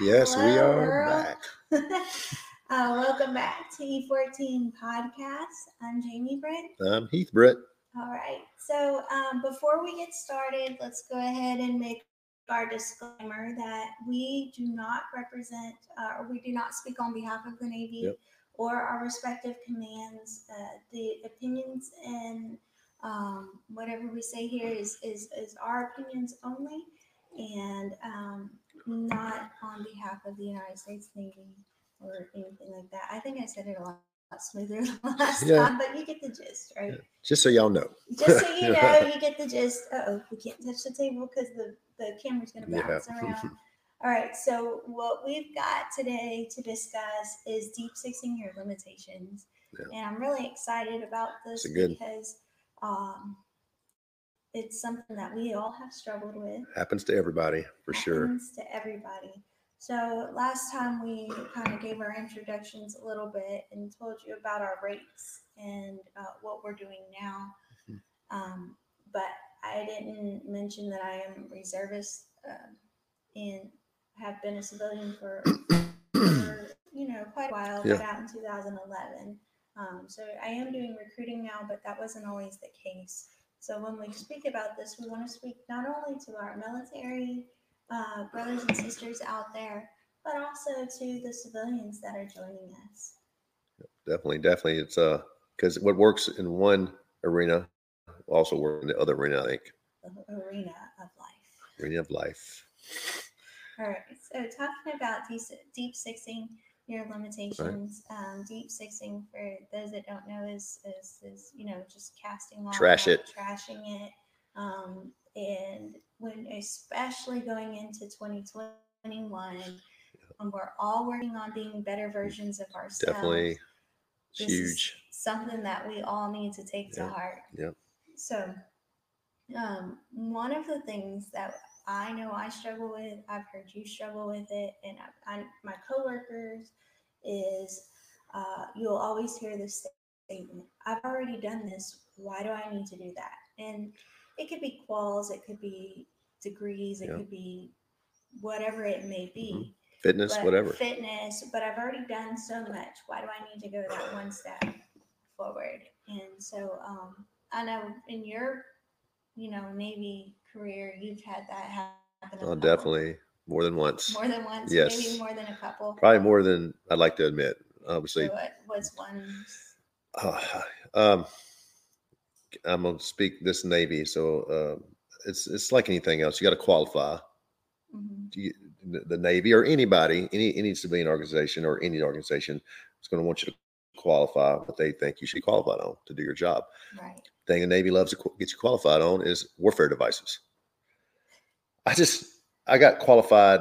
Yes, we are world. back. uh, welcome back to E14 Podcast. I'm Jamie Britt. I'm Heath Britt. All right. So um, before we get started, let's go ahead and make our disclaimer that we do not represent uh, or we do not speak on behalf of the Navy Yep. or our respective commands. Uh, the opinions and um, whatever we say here is, is, is our opinions only and um, not on behalf of the United States Navy or anything like that. I think I said it a lot smoother than last Yeah. time, but you get the gist, right? Just so y'all know. Just so you know, you get the gist. Oh, we can't touch the table because the, the camera's going to Yeah. bounce around. All right, so what we've got today to discuss is deep sixing your limitations. Yeah. And I'm really excited about this because um, it's something that we all have struggled with. Happens to everybody for sure. Happens to everybody. So last time we kind of gave our introductions a little bit and told you about our rates and uh, what we're doing now. Mhm. Um, but I didn't mention that I am reservist um, and have been a civilian for, for you know quite a while. Yeah. Out in 2011. Um, so I am doing recruiting now, but that wasn't always the case. So when we speak about this, we want to speak not only to our military uh, brothers and sisters out there, but also to the civilians that are joining us. Definitely, definitely. It's uh because what works in one arena also work in the other arena, I think. The arena of life. Arena of life. All right. So talking about deep, deep sixing your limitations. Um, deep sixing, for those that don't know, is is, is you know just casting off, Trash it. trashing it. Um, and when especially going into 2021, when we're all working on being better versions of ourselves. Definitely this huge. is something that we all need to take to heart. yep. So, um, one of the things that I know I struggle with, I've heard you struggle with it, and I, I, my coworkers is uh, you'll always hear this statement: "I've already done this. Why do I need to do that?" And it could be quals, it could be degrees, it Yeah. could be whatever it may be Fitness, but whatever. Fitness, but I've already done so much. Why do I need to go that one step forward? And so um, I know in your, you know, Navy career, you've had that happen. Oh, definitely. More than once. More than once, Yes. maybe more than a couple. Probably more than I'd like to admit. Obviously. So what was one? Uh, um, I'm gonna speak this Navy, so um, it's it's like anything else. You got to qualify. mhm, you- the the Navy or anybody, any any civilian organization or any organization is going to want you to qualify what they think you should qualify on to do your job. Right. Thing the Navy loves to get you qualified on is warfare devices. I just I got qualified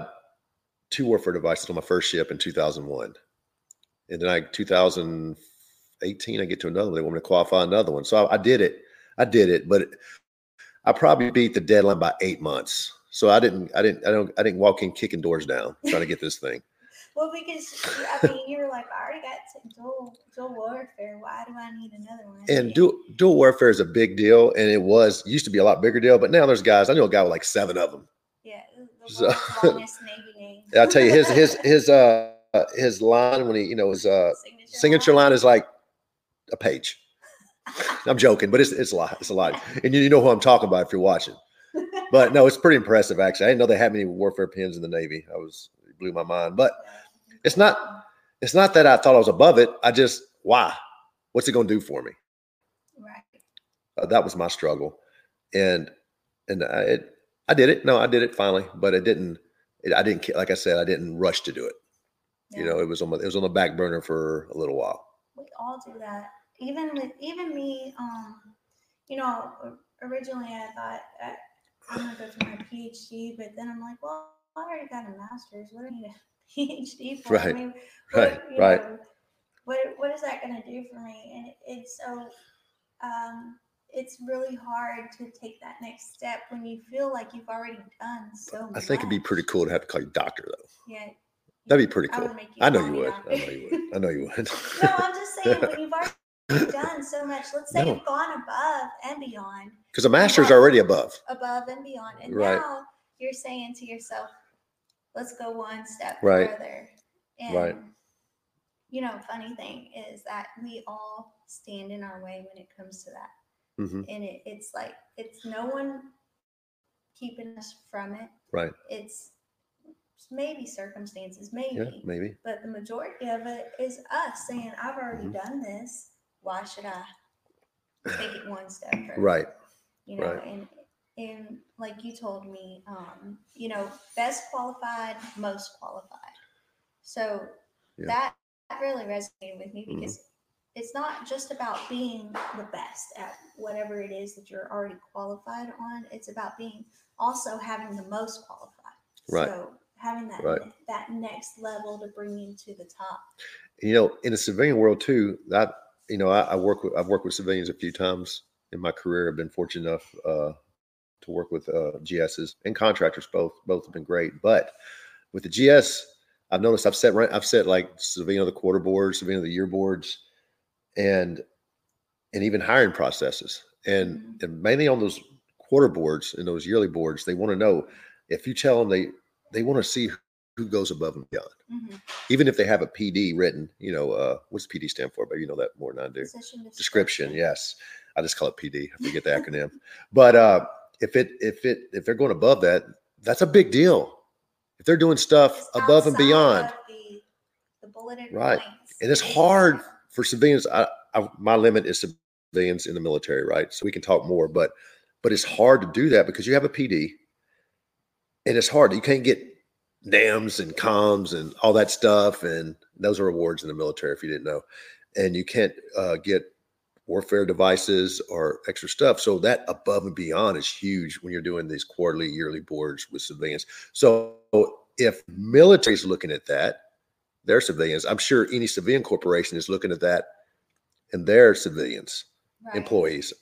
two warfare devices on my first ship in 2001, and then I 2018 I get to another one. They want me to qualify another one, so I, I did it. I did it, but I probably beat the deadline by eight months. So I didn't, I didn't, I don't, I didn't walk in kicking doors down trying to get this thing. Well, because I mean, you were like, I already got to dual dual warfare. Why do I need another one? And Yeah. dual, dual warfare is a big deal, and it was used to be a lot bigger deal, but now there's guys. I know a guy with like seven of them. Yeah, the So- longest Navy name. I'll tell you, his his his uh his line when he you know his uh signature, signature line is like a page. I'm joking, but it's it's a lot. It's a lot, and you, you know who I'm talking about if you're watching. But no, it's pretty impressive actually. I didn't know they had many warfare pins in the Navy. I was it blew my mind, but it's not- it's not that I thought I was above it. I just why? What's it going to do for me? right. Uh, that was my struggle, and and I, it, I did it. No, I did it finally, but it didn't. It, I didn't. Like I said, I didn't rush to do it. You know, it was on my, it was on the back burner for a little while. we all do that. Even with even me, um, you know, originally I thought uh, I'm gonna go for my PhD, but then I'm like, well, I already got a master's. What do I need a PhD for? I Right, mean, right, what, right. know, what what is that gonna do for me? And it, it's so, um, it's really hard to take that next step when you feel like you've already done so much. I think it'd be pretty cool to have to call you doctor though. Yeah, That'd be pretty I cool. you I know you would. I know you would. I know you would. no, I'm just saying when you've already done so much. Let's say No. you've gone above and beyond, Because a master's already above. above and beyond, and Right. now you're saying to yourself, let's go one step Right. further. And Right. you know, funny thing is that we all stand in our way when it comes to that. hmm And it, it's like it's no one keeping us from it. Right. It's maybe circumstances, maybe. Yeah, maybe. But the majority of it is us saying, I've already Mhm. done this. Why should I take it one step further? Right. You know, right. and and like you told me, um, you know, best qualified, most qualified. So Yeah. that, that really resonated with me Mhm. because it's not just about being the best at whatever it is that you're already qualified on. It's about being also having the most qualified. Right. So having that Right. that next level to bring you to the top. you know, in the civilian world too, that you know, I, I work with I've worked with civilians a few times in my career. I've been fortunate enough uh, to work with uh, GSs and contractors. Both both have been great. But with the GS, I've noticed I've set I've set like of the quarter boards, of the year boards, and and even hiring processes. And Mhm. and mainly on those quarter boards and those yearly boards, they want to know if you tell them they they want to see who goes above and beyond Mhm. even if they have a PD written, you know, uh, what's PD stand for? But you know that more than I do. Position Description, yes. I just call it PD. I forget the acronym. But uh, if it if it if they're going above that, that's a big deal. If they're doing stuff It's above and beyond, The, the bulleted Right. points. and it's hard for civilians. I, I, my limit is civilians in the military, right? So we can talk more, but but it's hard to do that because you have a PD, and it's hard. You can't get NAMs and comms and all that stuff, and those are awards in the military if you didn't know, and you can't uh, get warfare devices or extra stuff. So that above and beyond is huge when you're doing these quarterly, yearly boards with civilians. So if military's looking at that, their civilians, I'm sure any civilian corporation is looking at that and their civilians, Right. employees.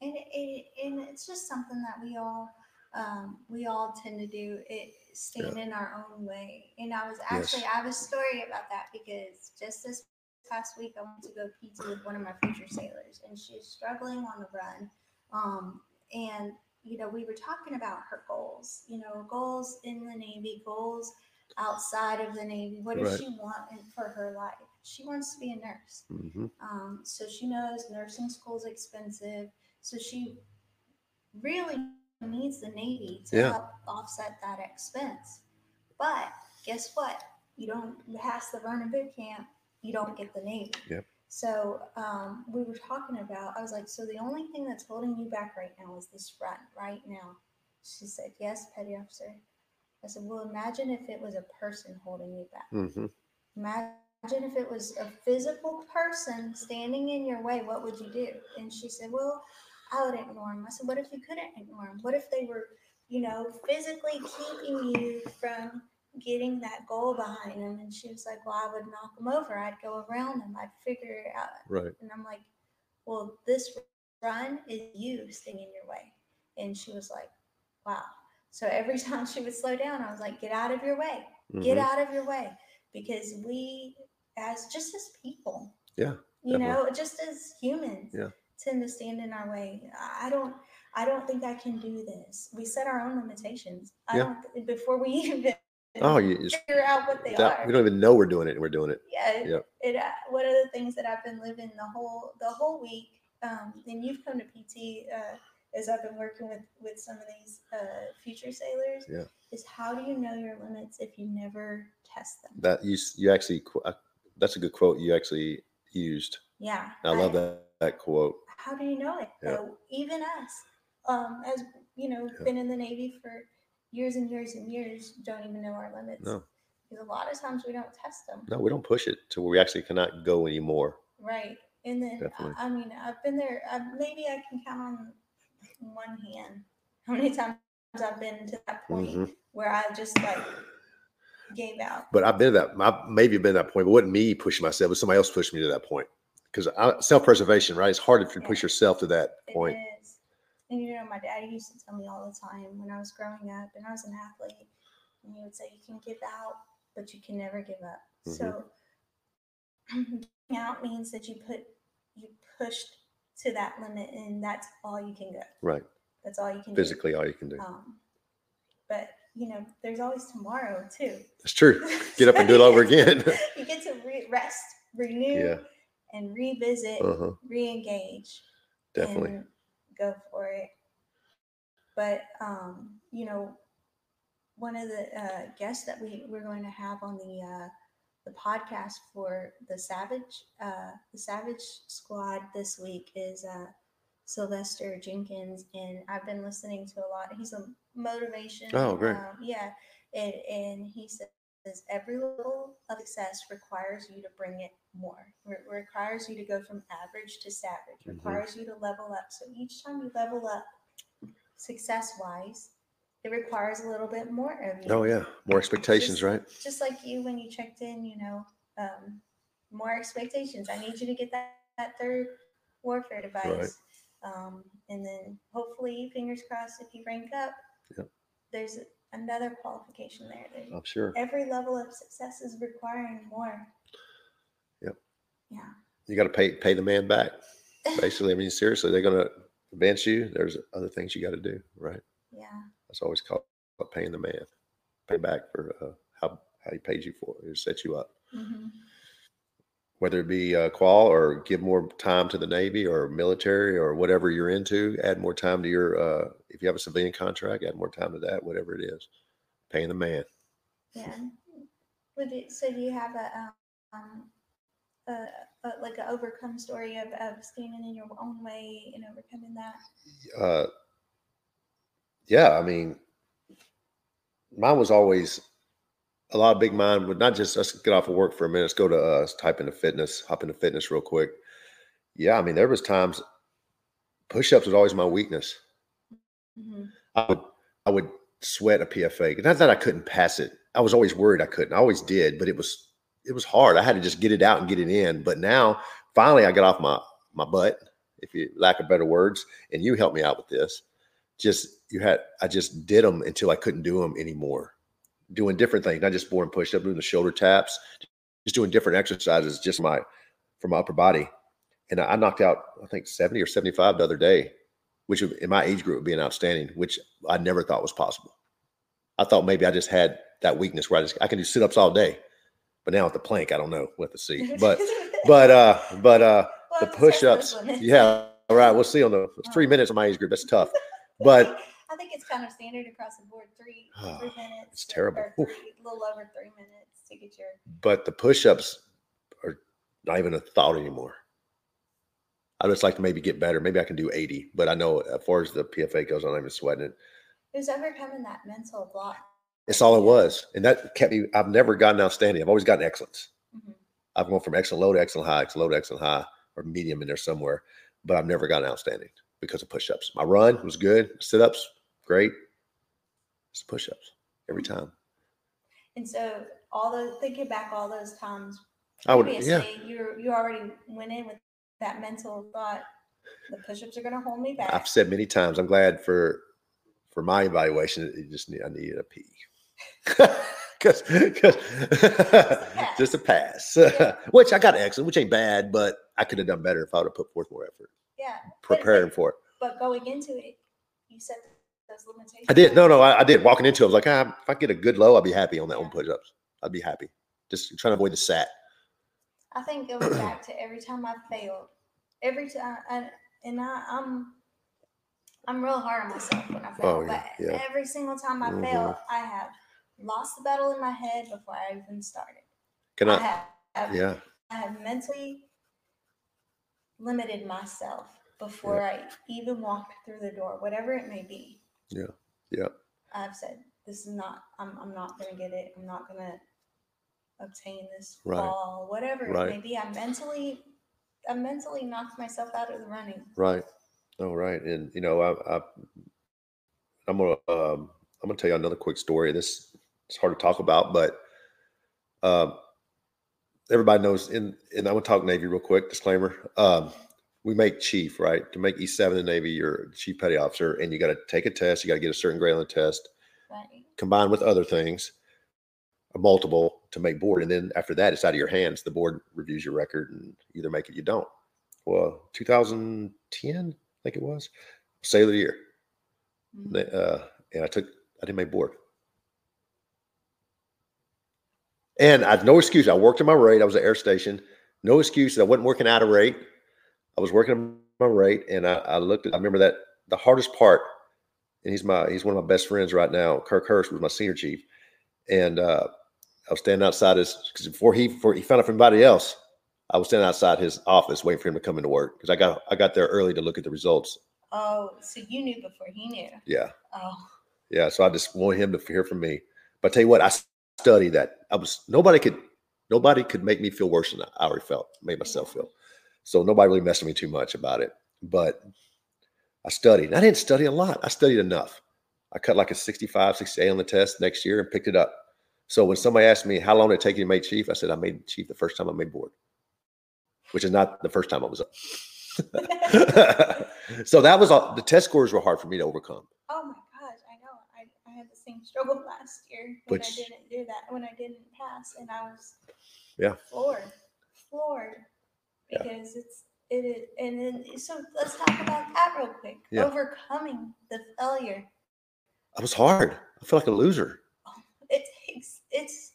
and it, and it's just something that we all um, we all tend to do it stand in our own way and i was actually i have a story about that because just this past week i went to go pizza with one of my future sailors and she's struggling on the run um, and you know we were talking about her goals you know goals in the navy goals outside of the navy what does Right. she want in, for her life she wants to be a nurse Mhm. um, so she knows nursing school is expensive. So she really needs the Navy to Yeah. help offset that expense. But guess what? You don't pass the run in boot camp, you don't get the Navy. Yep. So um, we were talking about, I was like, so the only thing that's holding you back right now is this run right now. She said, yes, petty officer. I said, well, imagine if it was a person holding you back. Mhm. Imagine if it was a physical person standing in your way, what would you do? And she said, Well, I would ignore him. I said, What if you couldn't ignore him? What if they were, you know, physically keeping you from getting that goal behind them? And she was like, Well, I would knock them over. I'd go around them. I'd figure it out. Right. And I'm like, Well, this run is you staying in your way. And she was like, Wow. So every time she would slow down, I was like, Get out of your way get Mhm. out of your way because we as just as people Yeah, you definitely. know just as humans Yeah. tend to stand in our way i don't i don't think i can do this we set our own limitations i Yeah. don't before we even Oh, you just figure out what they that, are we don't even know we're doing it and we're doing it. yeah it, Yep. it uh, one of the things that i've been living the whole the whole week um, and you've come to pt uh, as i've been working with with some of these uh, future sailors Yeah. is how do you know your limits if you never test them That you you actually uh, that's a good quote you actually used. yeah I love that that quote. how do you know it Yeah. though even us um, as you know Yeah. been in the navy for years and years and years don't even know our limits No, because a lot of times we don't test them no, we don't push it to where we actually cannot go anymore. Right. And then, Definitely. I I mean, I've been there, uh, maybe I can count on one hand how many times I've been to that point Mhm. where I just like gave out. But I've been at that. I maybe been at that point, but it wasn't me pushing myself. but somebody else pushing me to that point. Because self preservation, right? It's hard if you push yourself to that point. is. And you know, my daddy used to tell me all the time when I was growing up and I was an athlete, and he would say, You can give out, but you can never give up. Mhm. So giving out means that you put, you pushed to that limit, and that's all you can go. Right. That's all you can do. Physically, all you can do. Um, but you know, there's always tomorrow too. That's true. Get up and do it over again. you get to re- rest, renew, yeah. and revisit, Uh-huh. re-engage, Definitely. and go for it. But um, you know, one of the uh, guests that we we're going to have on the uh, the podcast for the Savage uh, the Savage Squad this week is uh, Sylvester Jenkins, and I've been listening to a lot. He's a motivation. Oh, great. um, yeah, and and he says every level of success requires you to bring it more. Re- requires you to go from average to savage. Mhm. Requires you to level up. So each time you level up, success wise, it requires a little bit more of you Oh yeah. More expectations, Just- right? just like you when you checked in, you know, um, more expectations. I need you to get that, that third warfare device. Um, and then hopefully, fingers crossed, if you rank up, Yep. there's another qualification there. I'm sure. Every level of success is requiring more. Yep. Yeah. You got to pay pay the man back. Basically, I mean, seriously, they're going to advance you. There's other things you got to do, right? Yeah. That's always called paying the man. Pay back for uh, how how he paid you for it, set you up. hmm Whether it be uh, qual or give more time to the Navy or military or whatever you're into, add more time to your. Uh, if you have a civilian contract, add more time to that. Whatever it is, paying the man. Yeah. Would it, so do you have a, um, a, a, like an overcome story of, of standing in your own way and overcoming that? uh, yeah, I mean, mine was always a lot of big mind would not just let's get off of work for a minute, let's go to uh, let's type into fitness, hop into fitness real quick. Yeah, I mean, there was times push-ups was always my weakness. hmm I would I would sweat a PFA. Not that I couldn't pass it. I was always worried I couldn't. I always did, but it was it was hard. I had to just get it out and get it in. But now finally I got off my my butt, if you lack of better words, and you helped me out with this. Just you had I just did them until I couldn't do them anymore. Doing different things, not just boring push up, doing the shoulder taps, just doing different exercises just my for my upper body. And I knocked out I think 70 or 75 the other day, which in my age group would be an outstanding, which I never thought was possible. I thought maybe I just had that weakness where I just I can do sit ups all day, but now with the plank, I don't know. We'll to see. But but uh but uh Well, the push ups. yeah. All right, we'll see on the three minutes of my age group. That's tough, but think it's kind of standard across the board. Three, three minutes. It's terrible. Or three, a little over three minutes to get your. but the push ups are not even a thought anymore. I just like to maybe get better. Maybe I can do 80, but I know as far as the PFA goes, I'm not even sweating it. It was overcoming that mental block. It's all it was. And that kept me, I've never gotten outstanding. I've always gotten excellence. Mhm. I've gone from excellent low to excellent high, excellent low to excellent high, or medium in there somewhere, but I've never gotten outstanding because of push ups. My run was good, sit ups, great. It's push ups every mm-hmm. time. And so, all those thinking back, all those times I would, yeah. you you already went in with that mental thought. The push-ups are going to hold me back. I've said many times, I'm glad for for my evaluation. It just need, I needed a pee. Because just a pass, which I got excellent, which ain't bad, but I could have done better if I would have put forth more effort yeah, but- preparing for it. But going into it, you set those limitations. I did. No, no, I, I did. Walking into it, I was like, ah, if I get a good low, I'll be happy on that one push ups. I'd be happy. Just trying to avoid the sat. I think going back to every time I failed, every time, and, and I, I'm, I'm real hard on myself when I fail. Oh, yeah, but yeah. every single time I Mhm. fail, I have lost the battle in my head before I even started. Can I I? have, have Yeah. I have mentally limited myself before I even walked through the door, whatever it may be. Yeah, yeah. I've said, this is not, I'm, I'm not to get it. I'm not to obtain this Right. ball, whatever Right. it may be. I mentally, I mentally knocked myself out of the running. Right. Oh, right. And you know, I, I I'm gonna um, I'm gonna tell you another quick story. This it's hard to talk about, but um, everybody knows. In and I'm gonna talk Navy real quick. Disclaimer: um, we make chief, right? To make E seven in the Navy, you're chief petty officer, and you got to take a test. You got to get a certain grade on the test, Right. combined with other things, or multiple to make board. And then after that, it's out of your hands. The board reviews your record and either make it, or you don't. Well, 2010, I think it was, Sailor of the Year. Mhm. They, uh, and I took, I didn't make board. And I had no excuse. I worked in my rate. I was at air station. No excuse. I wasn't working out of rate. I was working my rate, and I, I looked at. I remember that the hardest part, and he's my he's one of my best friends right now. Kirk Hurst was my senior chief, and uh, I was standing outside his because before he before he found out from anybody else, I was standing outside his office waiting for him to come into work because I got I got there early to look at the results. Oh, so you knew before he knew. Yeah, Oh, yeah. So I just wanted him to hear from me. But I tell you what, I studied that. I was nobody could nobody could make me feel worse than I already felt, made myself feel. So nobody really messed with me too much about it. But I studied. I didn't study a lot. I studied enough. I cut like a 65, 68 on the test next year and picked it up. So when somebody asked me how long did it take you to make chief, I said I made chief the first time I made board, which is not the first time I was up. so that was all. The test scores were hard for me to overcome. oh my gosh, I know. I, I had the same struggle last year when Which- I didn't do that, when I didn't pass, and I was Yeah. floored, floored Yeah. because it's it is, and then so let's talk about that real quick. Yeah. Overcoming the failure. I was hard. I feel like a loser. Oh, it takes it's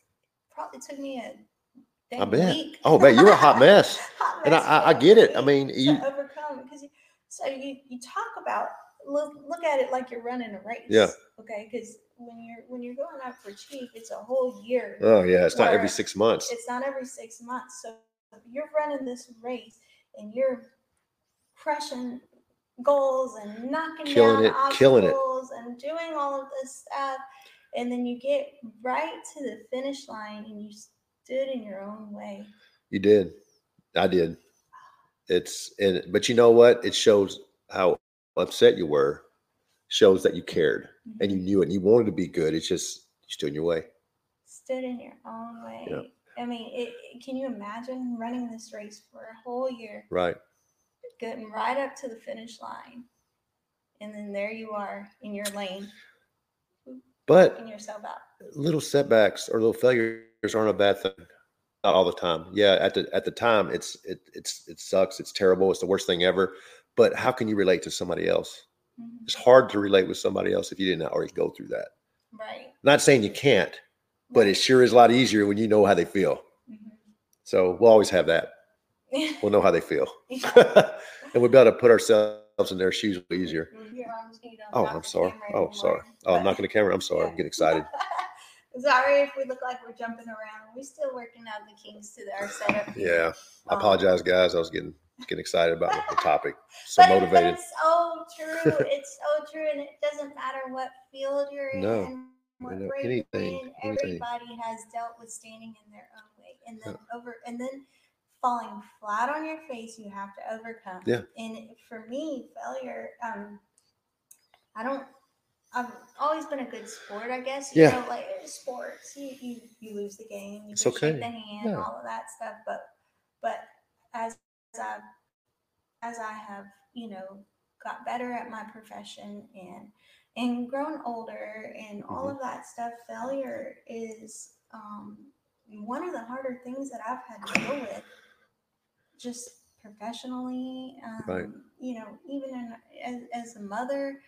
probably took me a I bet. week. Oh man, you're a hot mess. Hot And I, I, get it. I mean, you overcome because so you you talk about look look at it like you're running a race. Yeah. Okay, because when you're when you're going out for chief, it's a whole year. Oh yeah, it's not every six months. It's not every six months. So you're running this race and you're crushing goals and knocking Killing down it, killing it. obstacles and doing all of this stuff. And then you get right to the finish line and you stood in your own way. You did. I did. It's and but you know what? It shows how upset you were. Shows that you cared and you mm-hmm. knew it and you wanted to be good. It's just you stood in your way. stood in your own way. I mean, it, can you imagine running this race for a whole year, Right. getting right up to the finish line, and then there you are in your lane, But yourself out. little setbacks or little failures aren't a bad thing. Not all the time. Yeah, at the at the time it's it it's it sucks. It's terrible. It's the worst thing ever. But how can you relate to somebody else? Mhm. It's hard to relate with somebody else if you didn't already go through that. Right. Not saying you can't, but it sure is a lot easier when you know how they feel. Mhm. So we'll always have that. We'll know how they feel. And we'll be able to put ourselves in their shoes easier. Move your arms, you don't Oh, I'm sorry. Oh, sorry. Oh, I'm but- knocking the camera. I'm sorry. I'm getting excited. sorry if we look like we're jumping around. We're still working out the kinks to our setup. Yeah. I Um, apologize, guys. I was getting getting excited about the topic. So but motivated. it's so true. it's so true, and it doesn't matter what field you're No, in, what you know, grade anything, anything. Everybody has dealt with standing in their own way, and then over, and then falling flat on your face. You have to overcome. Yeah. And for me, failure. Um, I don't. I've always been a good sport, I guess. You Yeah. know, like sports, you, you you lose the game, you It's okay. shake the hand, Yeah. all of that stuff. But but as I as I have, you know, got better at my profession and and grown older and all Mm-hmm. of that stuff, failure is um, one of the harder things that I've had to deal with, just professionally. Um, Right. You know, even in, as, as a mother,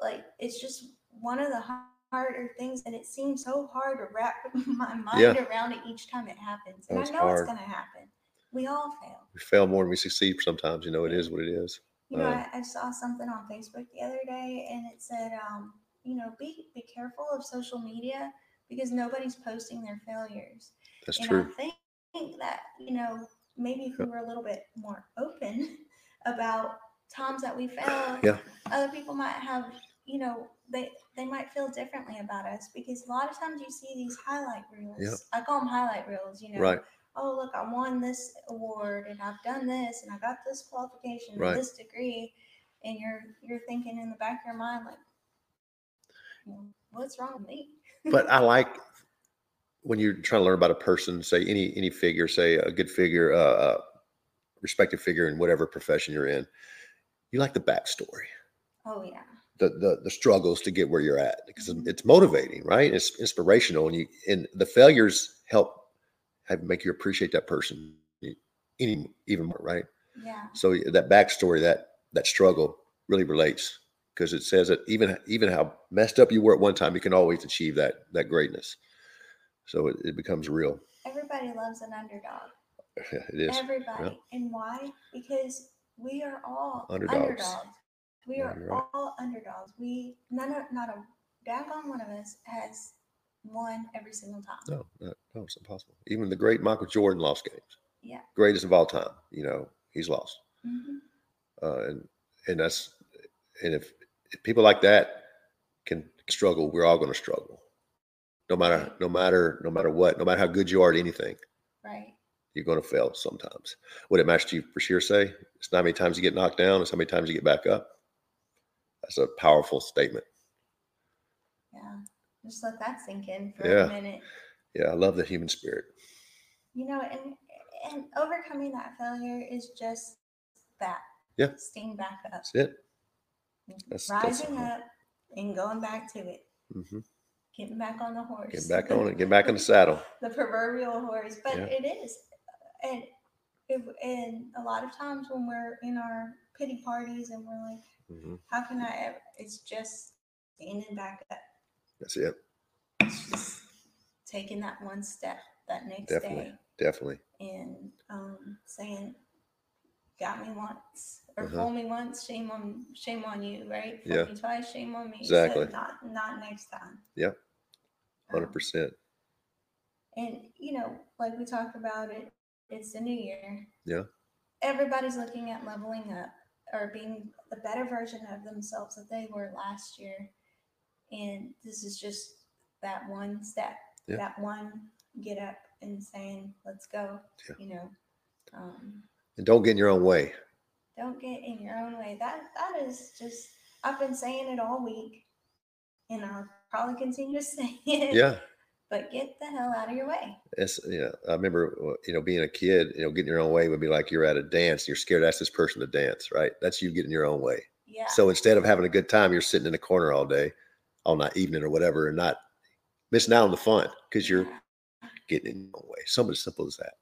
like it's just one of the harder things, and it seems so hard to wrap my mind Yeah. around it each time it happens. And Oh, I know hard. it's going to happen. We all fail. We fail more than we succeed sometimes. You know, it is what it is. You know, Um, I, I saw something on Facebook the other day, and it said, um, you know, be be careful of social media because nobody's posting their failures. That's and true. I think that you know maybe if we were a little bit more open about times that we fail, Yeah. other people might have, you know, they they might feel differently about us because a lot of times you see these highlight reels. Yeah. I call them highlight reels. You know, Right. Oh look, I won this award and I've done this and I got this qualification Right. this degree, and you're you're thinking in the back of your mind like, what's wrong with me? But I like when you're trying to learn about a person, say any any figure, say a good figure, uh, uh respected figure in whatever profession you're in. You like the backstory. Oh yeah, the the the struggles to get where you're at because Mhm. it's motivating, right? It's inspirational, and you and the failures help have make you appreciate that person any even more, right? yeah, So that backstory, that that struggle, really relates because it says that even even how messed up you were at one time, you can always achieve that that greatness. So it, it becomes real. everybody loves an underdog. it is. Everybody. And why? Because we are all Underdogs. underdogs. We Yeah, are right. all underdogs. We none of not a daggone one of us has won every single time. No, no, no, it's impossible. Even the great Michael Jordan lost games. Yeah. Greatest of all time. You know, he's lost. Mhm. Uh, and and that's and if, if people like that can struggle, we're all going to struggle. No matter no matter no matter what, no matter how good you are at anything, Right. you're going to fail sometimes. Would it match to you for sure? Say it's not how many times you get knocked down; it's how many times you get back up. That's a powerful statement. Yeah. Just let that sink in for Yeah. a minute. Yeah, I love the human spirit. You know, and and overcoming that failure is just that. Yeah. Staying back up. That's it. That's- that's- rising up and going back to it. hmm Getting back on the horse. Get back on it. Get back in the saddle. the proverbial horse, but Yeah. it is, and it, and a lot of times when we're in our pity parties and we're like, hmm how can I? Ever? It's just standing back up. That's it. It's just taking that one step that next Definitely. day Definitely. and um, saying, "Got me once." Or Uh-huh. fool me once, shame on shame on you, right? Fool Yeah. me twice, shame on me. Exactly. So not not next time. Yep. Hundred Um, percent. And you know, like we talked about it, it's the new year. Yeah. Everybody's looking at leveling up or being the better version of themselves that they were last year. And this is just that one step, Yeah. that one get up and saying, let's go. Yeah. You know, um, And don't get in your own way. don't get in your own way. That that is just I've been saying it all week and I'll probably continue to say it. Yeah. But get the hell out of your way. It's you know, I remember uh, you know being a kid, you know, getting your own way would be like you're at a dance, and you're scared to ask this person to dance, right? That's you getting your own way. Yeah. So instead of having a good time, you're sitting in a corner all day, all night, evening, or whatever, and not missing out on the fun because you're getting in your own way. Something as simple as that.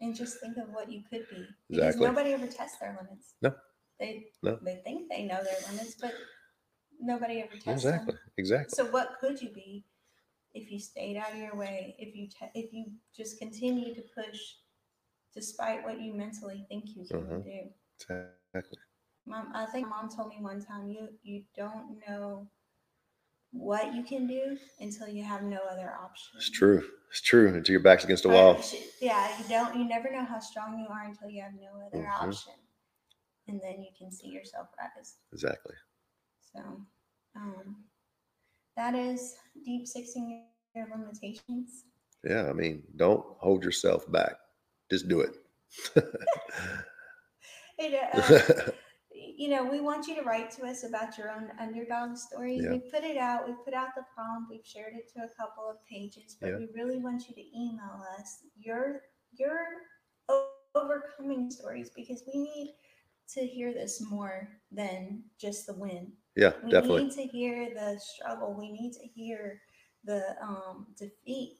and just think of what you could be. Because Exactly. nobody ever tests their limits. No. They No. they think they know their limits, but nobody ever tests Exactly. them. Exactly. So what could you be if you stayed out of your way? If you te- if you just continue to push despite what you mentally think you can Uh-huh. do? Exactly. Mom, I think mom told me one time you you don't know what you can do until you have no other option. It's true. It's true. Until your back's against the wall. Yeah, you don't. You never know how strong you are until you have no other Mhm. option, and then you can see yourself rise. Exactly. So, um, that is deep sixing your limitations. Yeah. I mean, don't hold yourself back. Just do it. It, uh, you know, we want you to write to us about your own underdog stories. Yeah. We put it out. We put out the prompt. We've shared it to a couple of pages, but Yeah. we really want you to email us your your overcoming stories because we need to hear this more than just the win. yeah, We definitely. need to hear the struggle. We need to hear the um, defeat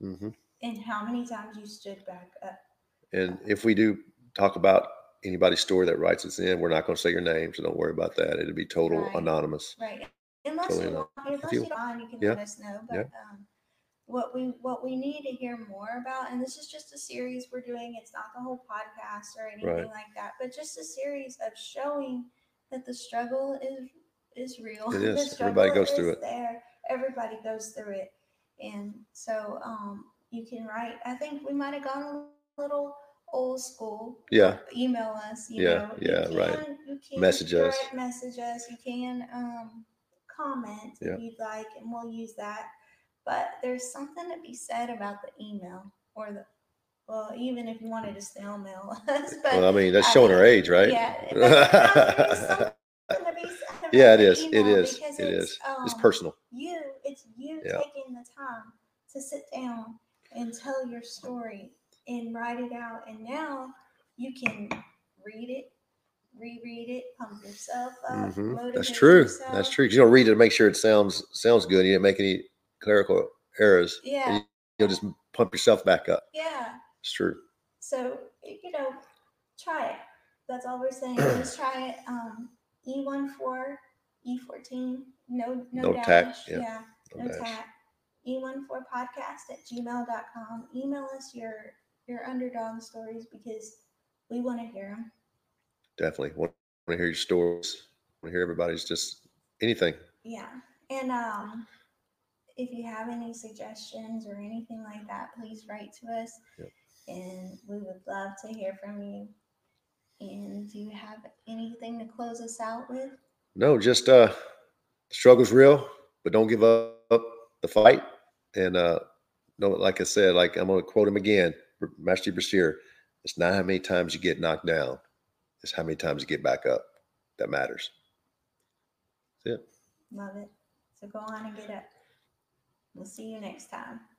hmm and how many times you stood back up. And if we do talk about anybody's story that writes us in, we're not going to say your name, so don't worry about that. It'll be total Right. anonymous. Right. Unless Totally you want, unless you- mind, you can yeah, let us know. But um, what we what we need to hear more about, and this is just a series we're doing. It's not the whole podcast or anything Right. like that, but just a series of showing that the struggle is is real. It is. Everybody goes through it. There, everybody goes through it, and so um, you can write. I think we might have gone a little old school. Yeah. Email us. You Yeah, know, you yeah, right. can- can Message us. Message us. You can um, comment Yeah. if you'd like, and we'll use that. But there's something to be said about the email or the well, even if you wanted to snail mail us. But Well, I mean, that's I showing our mean, age, right? Yeah, but there's something to be said about yeah, it is. It is. It it's, is. It's um, personal. you it's you Yeah. taking the time to sit down and tell your story and write it out and now you can read it reread it pump yourself up hmm That's true. That's true. You don't read it to make sure it sounds sounds good. You didn't make any clerical errors. yeah You'll just pump yourself back up. yeah It's true. so you know try it that's all we're saying just try it um e14 e14 no no, No dash tack, yeah, yeah No no dash. tack e14podcast at gmail.com. Email us your your underdog stories because we want to hear them. Definitely want to hear your stories. Want to hear everybody's just anything. Yeah. And um, if you have any suggestions or anything like that, please write to us. Yep. And we would love to hear from you. And do you have anything to close us out with? No, just uh, struggle's real, but don't give up the fight. And uh, no, like I said, like I'm gonna quote him again, Master Brashear. It's not how many times you get knocked down; it's how many times you get back up that matters. That's it. Love it. So go on and get up. We'll see you next time.